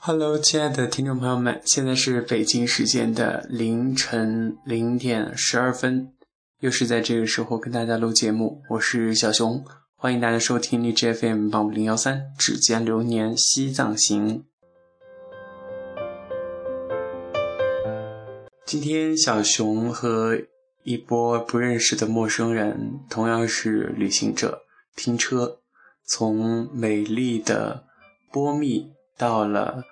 Hello，亲爱的听众朋友们，现在是北京时间的凌晨零点十二分，又是在这个时候跟大家录节目。我是小熊，欢迎大家收听荔枝 FM 八五零幺三《指尖流年西藏行》。今天小熊和一波不认识的陌生人，同样是旅行者，拼车从美丽的波密到了。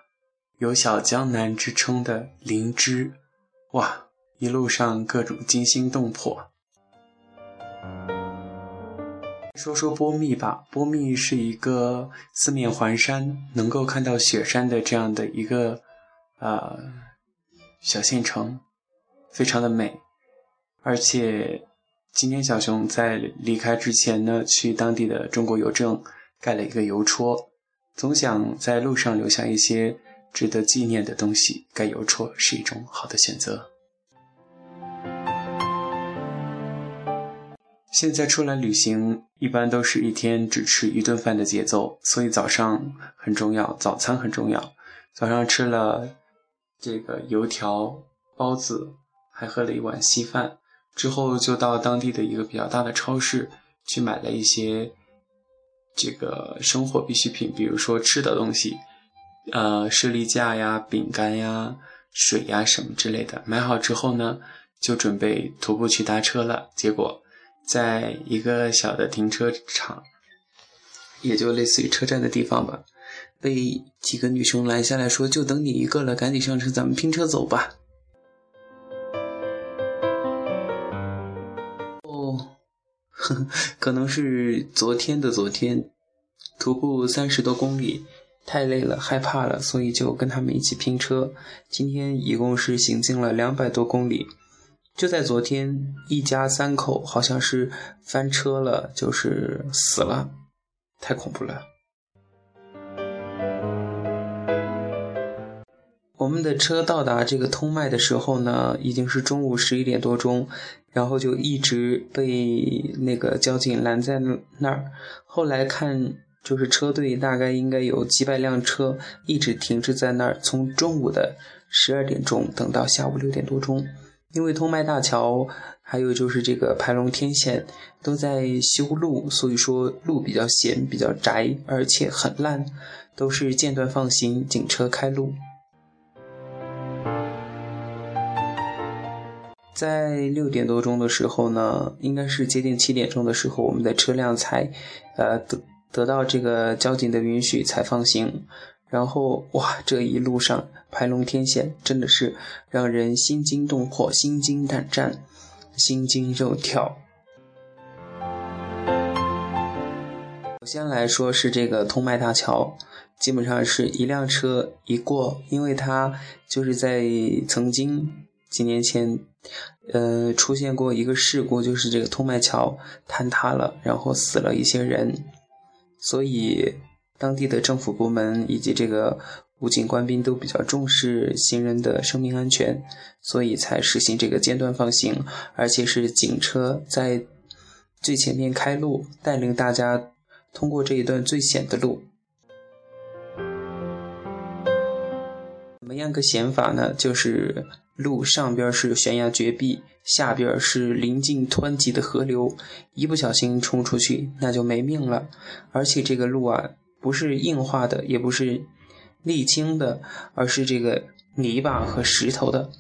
有“小江南”之称的灵芝，哇！一路上各种惊心动魄。说说波密吧，波密是一个四面环山，能够看到雪山的这样的一个啊小县城，非常的美。而且今天小熊在离开之前呢，去当地的中国邮政盖了一个邮戳，总想在路上留下一些。值得纪念的东西，盖邮戳是一种好的选择。现在出来旅行，一般都是一天只吃一顿饭的节奏，所以早上很重要，早餐很重要。早上吃了这个油条、包子，还喝了一碗稀饭，之后就到当地的一个比较大的超市去买了一些这个生活必需品，比如说吃的东西。呃，士力架呀、饼干呀、水呀什么之类的，买好之后呢，就准备徒步去搭车了。结果，在一个小的停车场，也就类似于车站的地方吧，被几个女生拦下来说：“就等你一个了，赶紧上车，咱们拼车走吧。” 可能是昨天的昨天，徒步三十多公里。太累了，害怕了，所以就跟他们一起拼车。今天一共是行进了两百多公里。就在昨天，一家三口好像是翻车了，就是死了，太恐怖了。我们的车到达这个通麦的时候呢，已经是中午十一点多钟，然后就一直被那个交警拦在那儿。后来看。就是车队大概应该有几百辆车一直停滞在那儿，从中午的十二点钟等到下午六点多钟。因为通麦大桥还有就是这个排龙天险都在修路，所以说路比较险、比较窄，而且很烂，都是间断放行，警车开路。在六点多钟的时候呢，应该是接近七点钟的时候，我们的车辆才呃得。得到这个交警的允许才放行，然后哇，这一路上排龙天险真的是让人心惊动魄、心惊胆战、心惊肉跳。首先来说是这个通麦大桥，基本上是一辆车一过，因为它就是在曾经几年前，呃，出现过一个事故，就是这个通麦桥坍塌了，然后死了一些人。所以，当地的政府部门以及这个武警官兵都比较重视行人的生命安全，所以才实行这个间断放行，而且是警车在最前面开路，带领大家通过这一段最险的路。怎么样个险法呢？就是路上边是悬崖绝壁。下边是临近湍急的河流，一不小心冲出去那就没命了。而且这个路啊，不是硬化的，也不是沥青的，而是这个泥巴和石头的，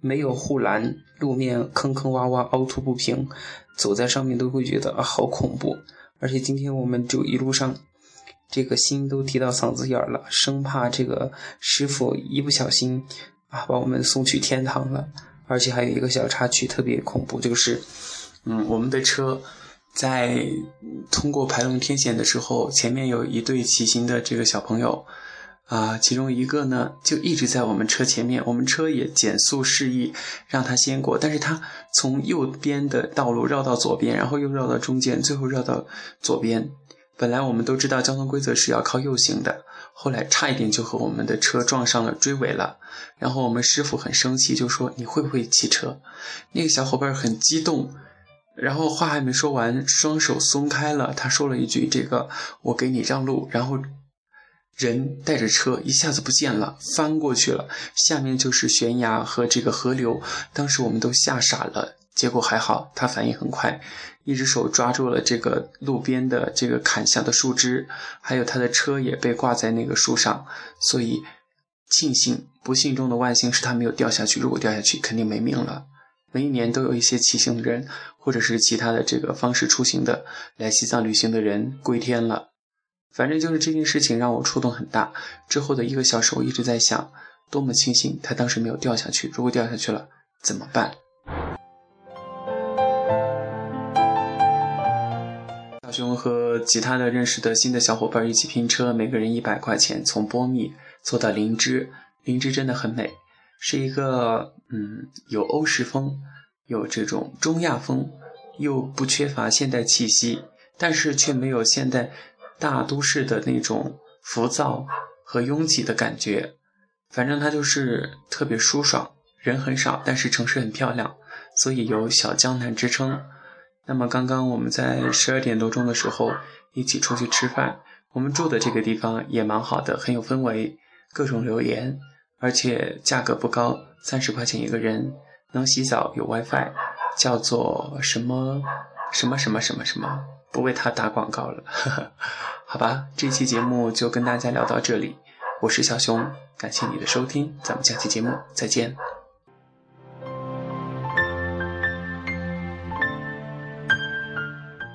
没有护栏，路面坑坑洼洼，凹凸不平，走在上面都会觉得啊好恐怖。而且今天我们就一路上，这个心都提到嗓子眼了，生怕这个师傅一不小心啊把我们送去天堂了。而且还有一个小插曲，特别恐怖，就是，嗯，我们的车在通过排龙天险的时候，前面有一对骑行的这个小朋友，啊，其中一个呢就一直在我们车前面，我们车也减速示意让他先过，但是他从右边的道路绕到左边，然后又绕到中间，最后绕到左边。本来我们都知道交通规则是要靠右行的。后来差一点就和我们的车撞上了，追尾了。然后我们师傅很生气，就说：“你会不会骑车？”那个小伙伴很激动，然后话还没说完，双手松开了，他说了一句：“这个我给你让路。”然后人带着车一下子不见了，翻过去了，下面就是悬崖和这个河流。当时我们都吓傻了，结果还好，他反应很快，一只手抓住了这个路边的这个砍下的树枝，还有他的车也被挂在那个树上，所以庆幸，不幸中的万幸是他没有掉下去，如果掉下去肯定没命了。每一年都有一些骑行的人，或者是其他的这个方式出行的来西藏旅行的人归天了。反正就是这件事情让我触动很大。之后的一个小时，我一直在想，多么庆幸他当时没有掉下去。如果掉下去了怎么办？和其他的认识的新的小伙伴一起拼车，每个人一百块钱，从波密坐到林芝。林芝真的很美。是一个嗯，有欧式风，有这种中亚风，又不缺乏现代气息，但是却没有现代大都市的那种浮躁和拥挤的感觉。反正它就是特别舒爽，人很少，但是城市很漂亮，所以有小江南之称。那么刚刚我们在十二点多钟的时候一起出去吃饭，我们住的这个地方也蛮好的，很有氛围，各种留言。而且价格不高，三十块钱一个人，能洗澡，有 WiFi，叫做什么什么什么什么什么，不为他打广告了，好吧，这期节目就跟大家聊到这里，我是小熊，感谢你的收听，咱们下期节目再见。